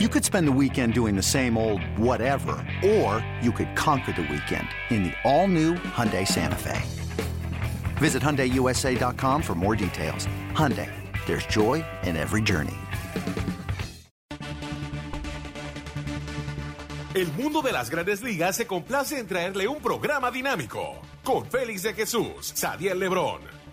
You could spend the weekend doing the same old whatever, or you could conquer the weekend in the all-new Hyundai Santa Fe. Visit HyundaiUSA.com for more details. Hyundai, there's joy in every journey. El mundo de las grandes ligas se complace en traerle un programa dinámico con Félix de Jesús, Sadiel Lebrón,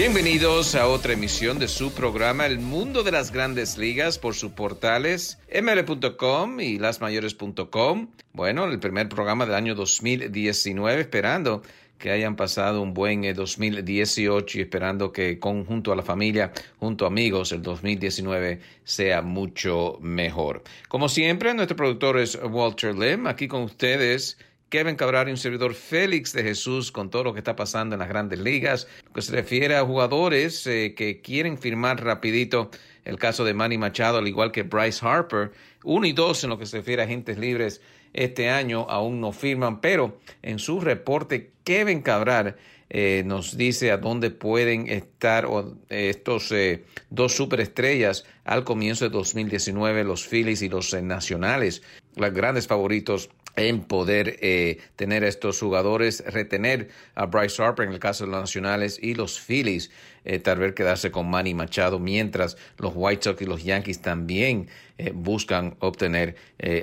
Bienvenidos a otra emisión de su programa El Mundo de las Grandes Ligas por sus portales ml.com y lasmayores.com. Bueno, el primer programa del año 2019, esperando que hayan pasado un buen 2018 y esperando que conjunto a la familia, junto a amigos, el 2019 sea mucho mejor. Como siempre, nuestro productor es Walter Lim, aquí con ustedes Kevin Cabral y un servidor Félix de Jesús con todo lo que está pasando en las grandes ligas. Que se refiere a jugadores eh, que quieren firmar rapidito el caso de Manny Machado, al igual que Bryce Harper. Uno y dos en lo que se refiere a agentes libres este año aún no firman, pero en su reporte Kevin Cabral eh, nos dice a dónde pueden estar estos eh, dos superestrellas al comienzo de 2019, los Phillies y los nacionales, los grandes favoritos en poder eh, tener a estos jugadores, retener a Bryce Harper en el caso de los nacionales y los Phillies, eh, tal vez quedarse con Manny Machado, mientras los White Sox y los Yankees también eh, buscan obtener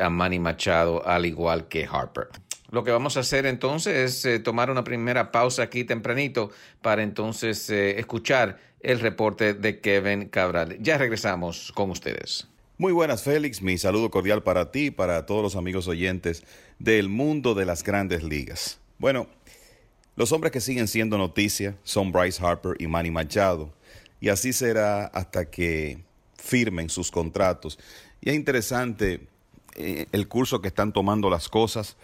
a Manny Machado al igual que Harper. Lo que vamos a hacer entonces es tomar una primera pausa aquí tempranito para entonces escuchar el reporte de Kevin Cabral. Ya regresamos con ustedes. Muy buenas, Félix. Mi saludo cordial para ti y para todos los amigos oyentes del mundo de las grandes ligas. Bueno, los hombres que siguen siendo noticia son Bryce Harper y Manny Machado. Y así será hasta que firmen sus contratos. Y es interesante eh, el curso que están tomando las cosas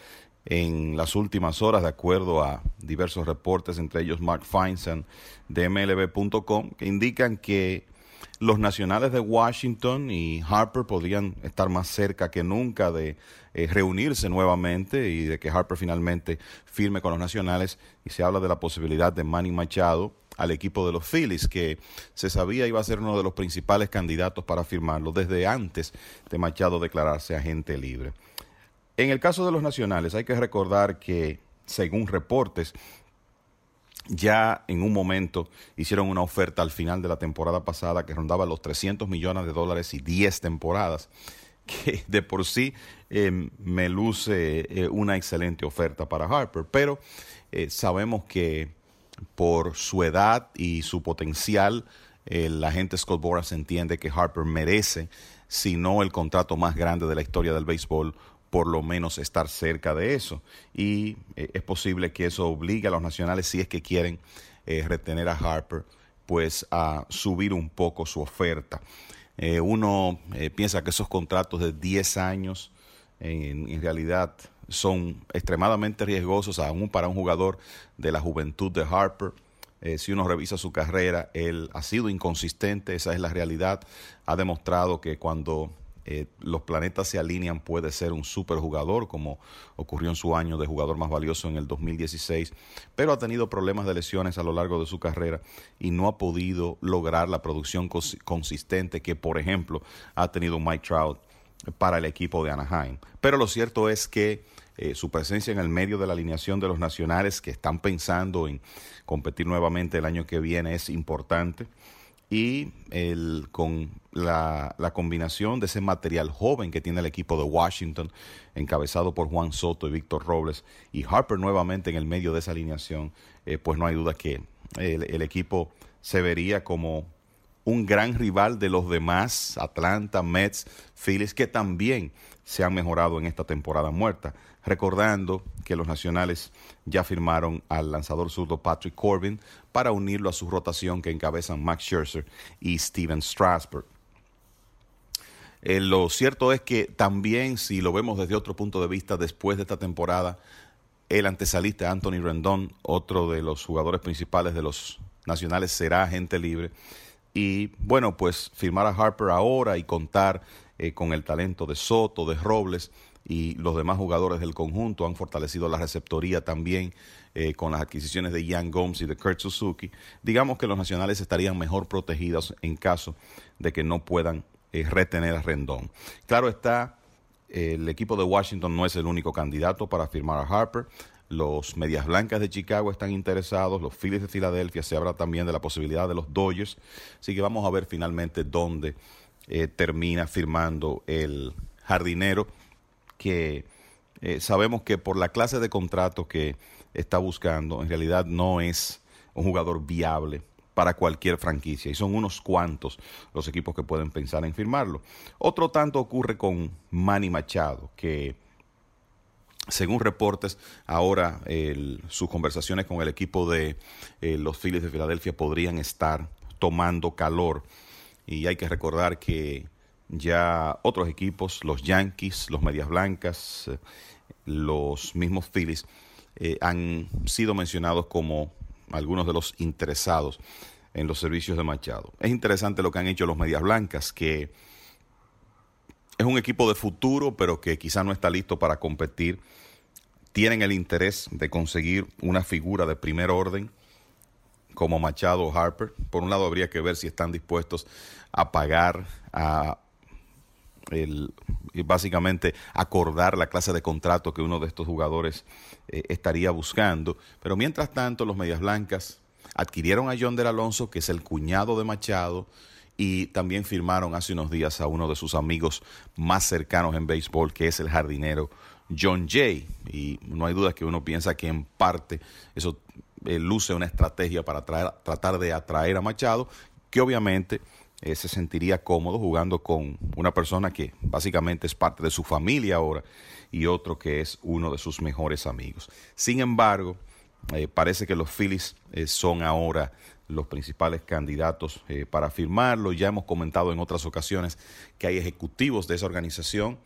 en las últimas horas, de acuerdo a diversos reportes, entre ellos Mark Feinstein de MLB.com, que indican que los nacionales de Washington y Harper podrían estar más cerca que nunca de eh, reunirse nuevamente y de que Harper finalmente firme con los nacionales. Y se habla de la posibilidad de Manny Machado al equipo de los Phillies, que se sabía iba a ser uno de los principales candidatos para firmarlo desde antes de Machado declararse agente libre. En el caso de los nacionales, hay que recordar que, según reportes, ya en un momento hicieron una oferta al final de la temporada pasada que rondaba los 300 millones de dólares y 10 temporadas, que de por sí em, me luce eh, una excelente oferta para Harper, pero eh, sabemos que por su edad y su potencial, el agente Scott Boras entiende que Harper merece, si no el contrato más grande de la historia del béisbol, por lo menos estar cerca de eso. Y eh, es posible que eso obligue a los nacionales, si es que quieren eh, retener a Harper, pues a subir un poco su oferta. Eh, uno piensa que esos contratos de 10 años en, realidad son extremadamente riesgosos, aún para un jugador de la juventud de Harper. si uno revisa su carrera, él ha sido inconsistente, esa es la realidad. Ha demostrado que cuando eh, los planetas se alinean, puede ser un superjugador, como ocurrió en su año de jugador más valioso en el 2016, pero ha tenido problemas de lesiones a lo largo de su carrera y no ha podido lograr la producción consistente que, por ejemplo, ha tenido Mike Trout para el equipo de Anaheim. Pero lo cierto es que eh, su presencia en el medio de la alineación de los nacionales que están pensando en competir nuevamente el año que viene es importante y el, con la, la, combinación de ese material joven que tiene el equipo de Washington, encabezado por Juan Soto y Víctor Robles, y Harper nuevamente en el medio de esa alineación, eh, pues no hay duda que el, equipo se vería como un gran rival de los demás, Atlanta, Mets, Phillies, que también se han mejorado en esta temporada muerta. Recordando que los nacionales ya firmaron al lanzador zurdo Patrick Corbin para unirlo a su rotación que encabezan Max Scherzer y Steven Strasburg. Eh, lo cierto es que también, si lo vemos desde otro punto de vista, después de esta temporada, el antesalista Anthony Rendón, otro de los jugadores principales de los nacionales, será agente libre. Y bueno, pues firmar a Harper ahora y contar eh, con el talento de Soto, de Robles y los demás jugadores del conjunto han fortalecido la receptoría también eh, con las adquisiciones de Ian Gomes y de Kurt Suzuki. Digamos que los nacionales estarían mejor protegidos en caso de que no puedan eh, retener a Rendón. Claro está, el equipo de Washington no es el único candidato para firmar a Harper. Los Medias Blancas de Chicago están interesados, los Phillies de Filadelfia, se habla también de la posibilidad de los Dodgers. Así que vamos a ver finalmente dónde eh, termina firmando el jardinero, que eh, sabemos que por la clase de contrato que está buscando, en realidad no es un jugador viable para cualquier franquicia y son unos cuantos los equipos que pueden pensar en firmarlo. Otro tanto ocurre con Manny Machado, que según reportes, ahora sus conversaciones con el equipo de eh, los Phillies de Filadelfia podrían estar tomando calor. Y hay que recordar que ya otros equipos, los Yankees, los Medias Blancas, eh, los mismos Phillies, eh, han sido mencionados como algunos de los interesados en los servicios de Machado. Es interesante lo que han hecho los Medias Blancas, que es un equipo de futuro, pero que quizá no está listo para competir. Tienen el interés de conseguir una figura de primer orden como Machado o Harper. Por un lado, habría que ver si están dispuestos a pagar, a el, básicamente acordar la clase de contrato que uno de estos jugadores eh, estaría buscando. Pero mientras tanto, los Medias Blancas adquirieron a John del Alonso, que es el cuñado de Machado, y también firmaron hace unos días a uno de sus amigos más cercanos en béisbol, que es el jardinero John Jay. Y no hay duda que uno piensa que en parte eso eh, luce una estrategia para tratar de atraer a Machado, que obviamente eh, se sentiría cómodo jugando con una persona que básicamente es parte de su familia ahora y otro que es uno de sus mejores amigos. Sin embargo, eh, parece que los Phillies son ahora los principales candidatos para firmarlo. Ya hemos comentado en otras ocasiones que hay ejecutivos de esa organización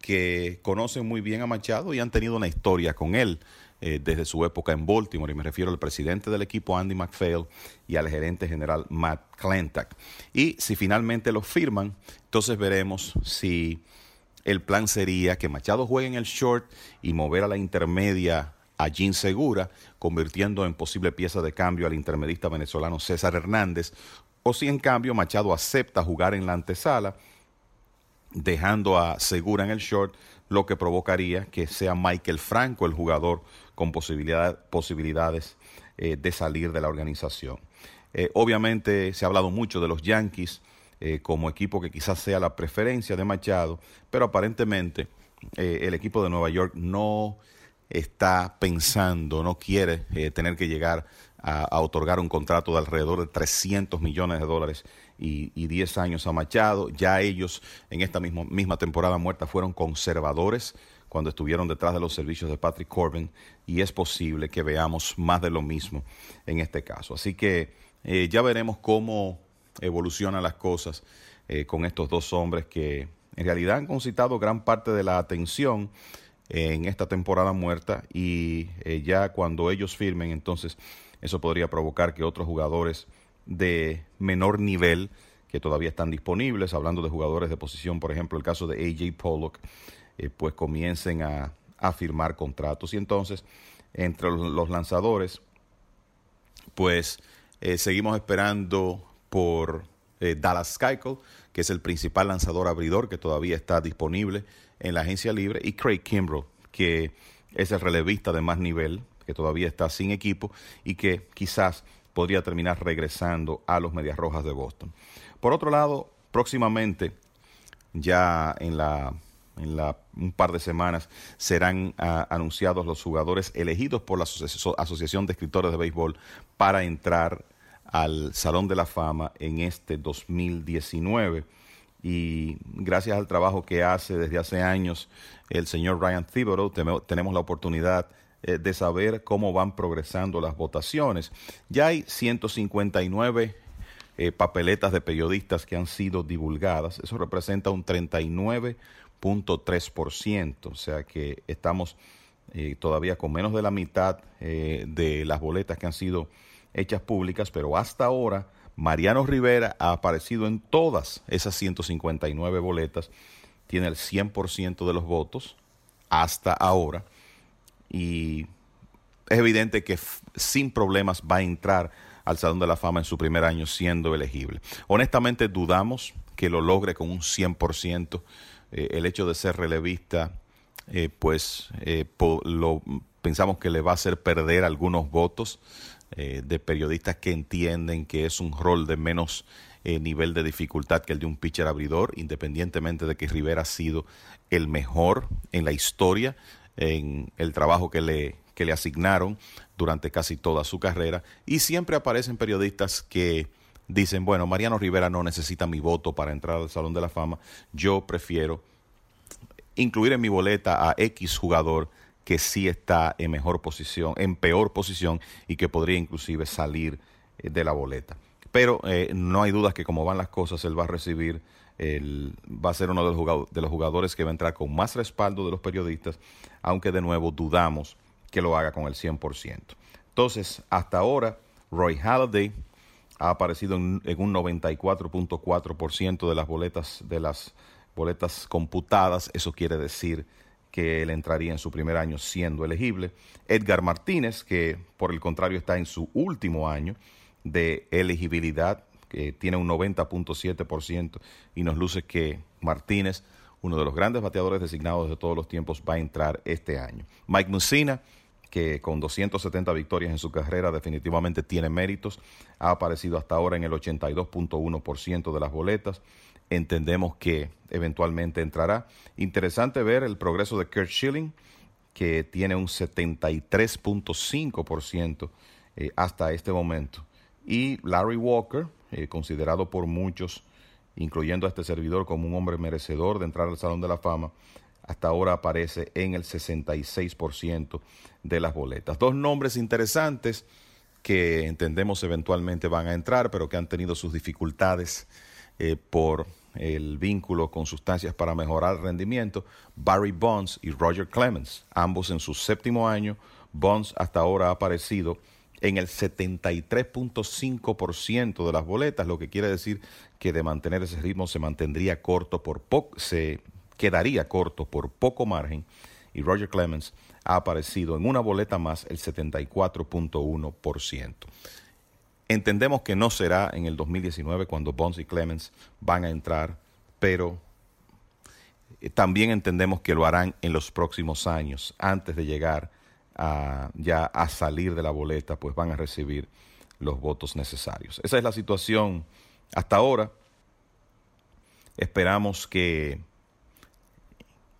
que conocen muy bien a Machado y han tenido una historia con él. Eh, desde su época en Baltimore, y me refiero al presidente del equipo Andy McPhail y al gerente general Matt Clantack. Y si finalmente lo firman, entonces veremos si el plan sería que Machado juegue en el short y mover a la intermedia a Jean Segura, convirtiendo en posible pieza de cambio al intermedista venezolano César Hernández, o si en cambio Machado acepta jugar en la antesala, dejando a Segura en el short, lo que provocaría que sea Michael Franco el jugador con posibilidades eh, de salir de la organización. Eh, obviamente se ha hablado mucho de los Yankees eh, como equipo que quizás sea la preferencia de Machado, pero aparentemente el equipo de Nueva York no está pensando, no quiere tener que llegar a, otorgar un contrato de alrededor de 300 millones de dólares y, y 10 años a Machado. Ya ellos en esta misma, misma temporada muerta fueron conservadores cuando estuvieron detrás de los servicios de Patrick Corbin y es posible que veamos más de lo mismo en este caso. Así que eh, ya veremos cómo evolucionan las cosas eh, con estos dos hombres que en realidad han concitado gran parte de la atención en esta temporada muerta y eh, ya cuando ellos firmen entonces eso podría provocar que otros jugadores de menor nivel que todavía están disponibles, hablando de jugadores de posición, por ejemplo, el caso de AJ Pollock, eh, pues comiencen a, firmar contratos. Y entonces, entre los, lanzadores, pues eh, seguimos esperando por Dallas Keuchel, que es el principal lanzador abridor que todavía está disponible en la agencia libre, y Craig Kimbrough, que es el relevista de más nivel, que todavía está sin equipo y que quizás podría terminar regresando a los Medias Rojas de Boston. Por otro lado, próximamente, ya en la en la, un par de semanas serán ah, anunciados los jugadores elegidos por la Asociación de Escritores de Béisbol para entrar al Salón de la Fama en este 2019 y gracias al trabajo que hace desde hace años el señor Ryan Thibodeau, tenemos la oportunidad eh, de saber cómo van progresando las votaciones. Ya hay 159 eh, papeletas de periodistas que han sido divulgadas, eso representa un 39.3%, o sea que estamos eh, todavía con menos de la mitad de las boletas que han sido hechas públicas, pero hasta ahora Mariano Rivera ha aparecido en todas esas 159 boletas, tiene el 100% de los votos hasta ahora y es evidente que sin problemas va a entrar al Salón de la Fama en su primer año siendo elegible. Honestamente dudamos que lo logre con un 100%. Eh, el hecho de ser relevista, eh, pues eh, lo, pensamos que le va a hacer perder algunos votos eh, de periodistas que entienden que es un rol de menos eh, nivel de dificultad que el de un pitcher abridor, independientemente de que Rivera ha sido el mejor en la historia en el trabajo que le, que le asignaron durante casi toda su carrera. Y siempre aparecen periodistas que dicen, bueno, Mariano Rivera no necesita mi voto para entrar al Salón de la Fama, yo prefiero incluir en mi boleta a X jugador que sí está en mejor posición, en peor posición y que podría inclusive salir eh, de la boleta. Pero eh, no hay dudas que como van las cosas, él va a recibir, el, va a ser uno de los, de los jugadores que va a entrar con más respaldo de los periodistas, aunque de nuevo dudamos que lo haga con el 100%. Entonces, hasta ahora, Roy Halladay ha aparecido en, en un 94.4% de las boletas de las boletas computadas. Eso quiere decir que él entraría en su primer año siendo elegible. Edgar Martínez, que por el contrario está en su último año de elegibilidad, que tiene un 90.7% y nos luce que Martínez, uno de los grandes bateadores designados de todos los tiempos, va a entrar este año. Mike Mussina, que con 270 victorias en su carrera definitivamente tiene méritos, ha aparecido hasta ahora en el 82.1% de las boletas entendemos que eventualmente entrará. Interesante ver el progreso de Kurt Schilling, que tiene un 73.5% eh, hasta este momento. Y Larry Walker, eh, considerado por muchos, incluyendo a este servidor, como un hombre merecedor de entrar al Salón de la Fama, hasta ahora aparece en el 66% de las boletas. Dos nombres interesantes que entendemos eventualmente van a entrar, pero que han tenido sus dificultades eh, por el vínculo con sustancias para mejorar el rendimiento, Barry Bonds y Roger Clemens, ambos en su séptimo año. Bonds hasta ahora ha aparecido en el 73.5% de las boletas, lo que quiere decir que de mantener ese ritmo se mantendría corto por poco, se quedaría corto por poco margen. Y Roger Clemens ha aparecido en una boleta más el 74.1%. Entendemos que no será en el 2019 cuando Bonds y Clemens van a entrar, pero eh, también entendemos que lo harán en los próximos años, antes de llegar a, ya a salir de la boleta, pues van a recibir los votos necesarios. Esa es la situación hasta ahora. Esperamos que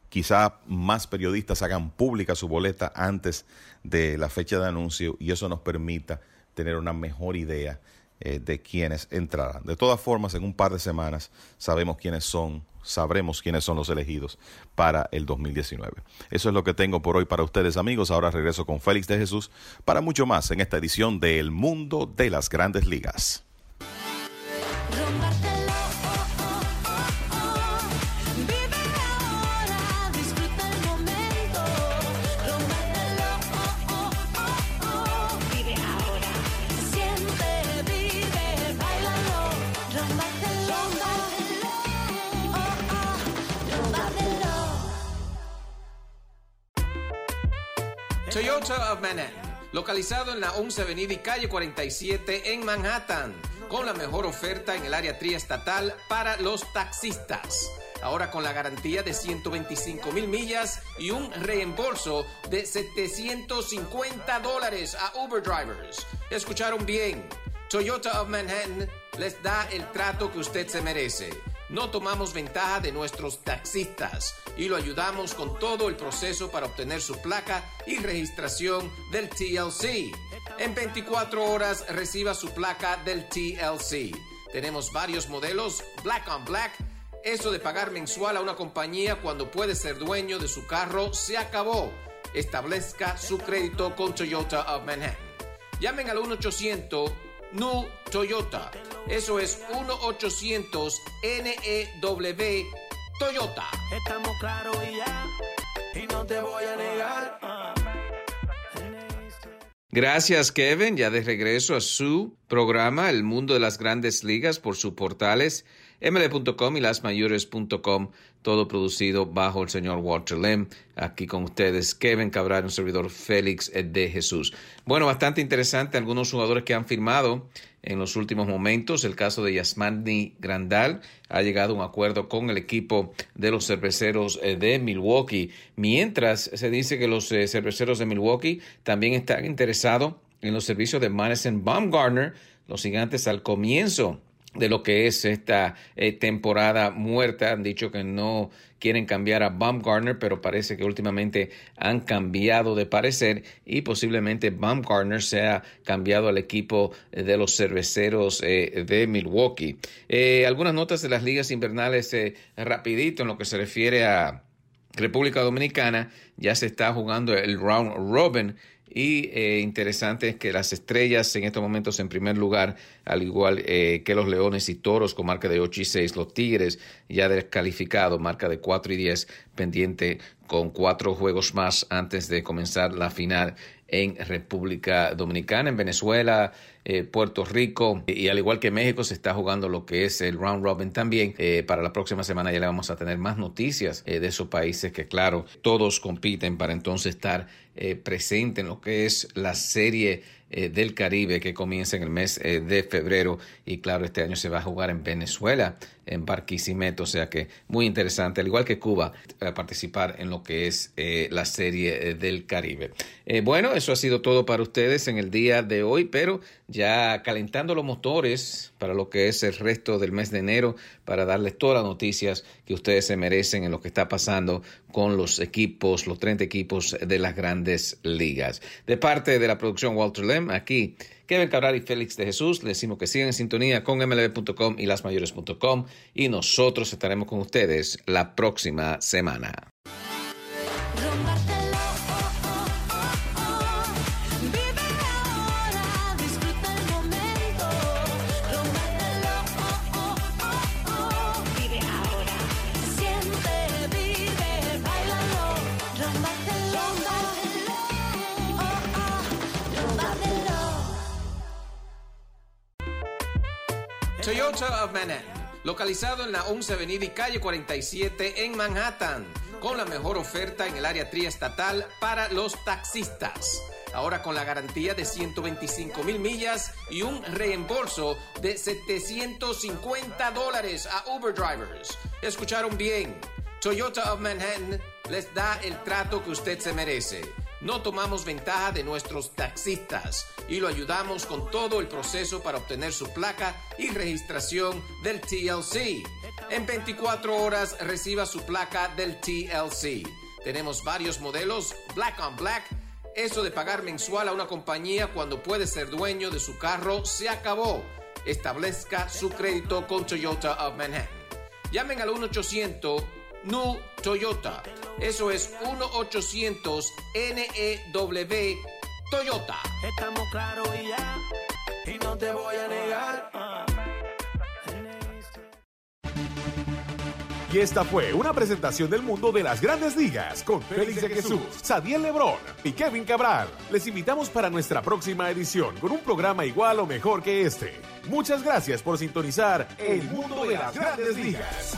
quizá más periodistas hagan pública su boleta antes de la fecha de anuncio y eso nos permita tener una mejor idea eh, de quiénes entrarán. De todas formas, en un par de semanas sabemos quiénes son, sabremos quiénes son los elegidos para el 2019. Eso es lo que tengo por hoy para ustedes amigos. Ahora regreso con Félix de Jesús para mucho más en esta edición de El Mundo de las Grandes Ligas. Toyota of Manhattan, localizado en la 11 Avenida y calle 47 en Manhattan, con la mejor oferta en el área triestatal para los taxistas. Ahora con la garantía de 125 mil millas y un reembolso de 750 dólares a Uber drivers. Escucharon bien. Toyota of Manhattan les da el trato que usted se merece no tomamos ventaja de nuestros taxistas y lo ayudamos con todo el proceso para obtener su placa y registración del TLC. En 24 horas reciba su placa del TLC. Tenemos varios modelos, Black on Black. Eso de pagar mensual a una compañía cuando puede ser dueño de su carro se acabó. Establezca su crédito con Toyota of Manhattan. Llamen al 1-800 NU Toyota. Eso es 1-800-NEW Toyota. Estamos claros y ya, y no te voy a negar. Gracias Kevin, ya de regreso a su programa El Mundo de las Grandes Ligas por sus portales ml.com y lasmayores.com, todo producido bajo el señor Walter Lem. Aquí con ustedes, Kevin Cabral, un servidor Félix de Jesús. Bueno, bastante interesante algunos jugadores que han firmado en los últimos momentos. El caso de Yasmani Grandal ha llegado a un acuerdo con el equipo de los cerveceros eh, de Milwaukee, mientras se dice que los eh, cerveceros de Milwaukee también están interesados en los servicios de Madison Baumgartner, los gigantes al comienzo de lo que es esta eh, temporada muerta. Han dicho que no quieren cambiar a Baumgartner, pero parece que últimamente han cambiado de parecer y posiblemente Baumgartner sea cambiado al equipo de los cerveceros eh, de Milwaukee. Eh, algunas notas de las ligas invernales rapidito en lo que se refiere a República Dominicana. Ya se está jugando el round robin y interesante es que las estrellas en estos momentos en primer lugar, al igual eh, que los leones y toros con marca de 8 y 6, los tigres ya descalificados, marca de 4 y 10, pendiente con cuatro juegos más antes de comenzar la final en República Dominicana, en Venezuela, eh, Puerto Rico y al igual que México se está jugando lo que es el round robin también. Eh, para la próxima semana ya le vamos a tener más noticias de esos países que claro, todos compiten para entonces estar presente en lo que es la serie del Caribe que comienza en el mes de febrero. Y claro, este año se va a jugar en Venezuela, en Barquisimeto, o sea que muy interesante, al igual que Cuba, participar en lo que es la serie del Caribe. bueno, eso ha sido todo para ustedes en el día de hoy, pero ya calentando los motores para lo que es el resto del mes de enero, para darles todas las noticias que ustedes se merecen en lo que está pasando con los equipos, los 30 equipos de las grandes ligas. De parte de la producción Walter Lem, aquí Kevin Cabral y Félix de Jesús, les decimos que sigan en sintonía con mlb.com y lasmayores.com y nosotros estaremos con ustedes la próxima semana. Manhattan, localizado en la 11 Avenida y calle 47 en Manhattan, con la mejor oferta en el área triestatal para los taxistas. Ahora con la garantía de 125 mil millas y un reembolso de 750 dólares a Uber drivers. Escucharon bien. Toyota of Manhattan les da el trato que usted se merece no tomamos ventaja de nuestros taxistas y lo ayudamos con todo el proceso para obtener su placa y registración del TLC. En 24 horas reciba su placa del TLC. Tenemos varios modelos, Black on Black. Eso de pagar mensual a una compañía cuando puede ser dueño de su carro se acabó. Establezca su crédito con Toyota of Manhattan. Llamen al 1 800 NU Toyota. Eso es 1-800-NEW Toyota. Estamos claros y ya, y no te voy a negar. Y esta fue una presentación del mundo de las grandes ligas con Félix de Jesús, Sadiel Lebrón y Kevin Cabral. Les invitamos para nuestra próxima edición con un programa igual o mejor que este. Muchas gracias por sintonizar El Mundo de las Grandes Ligas.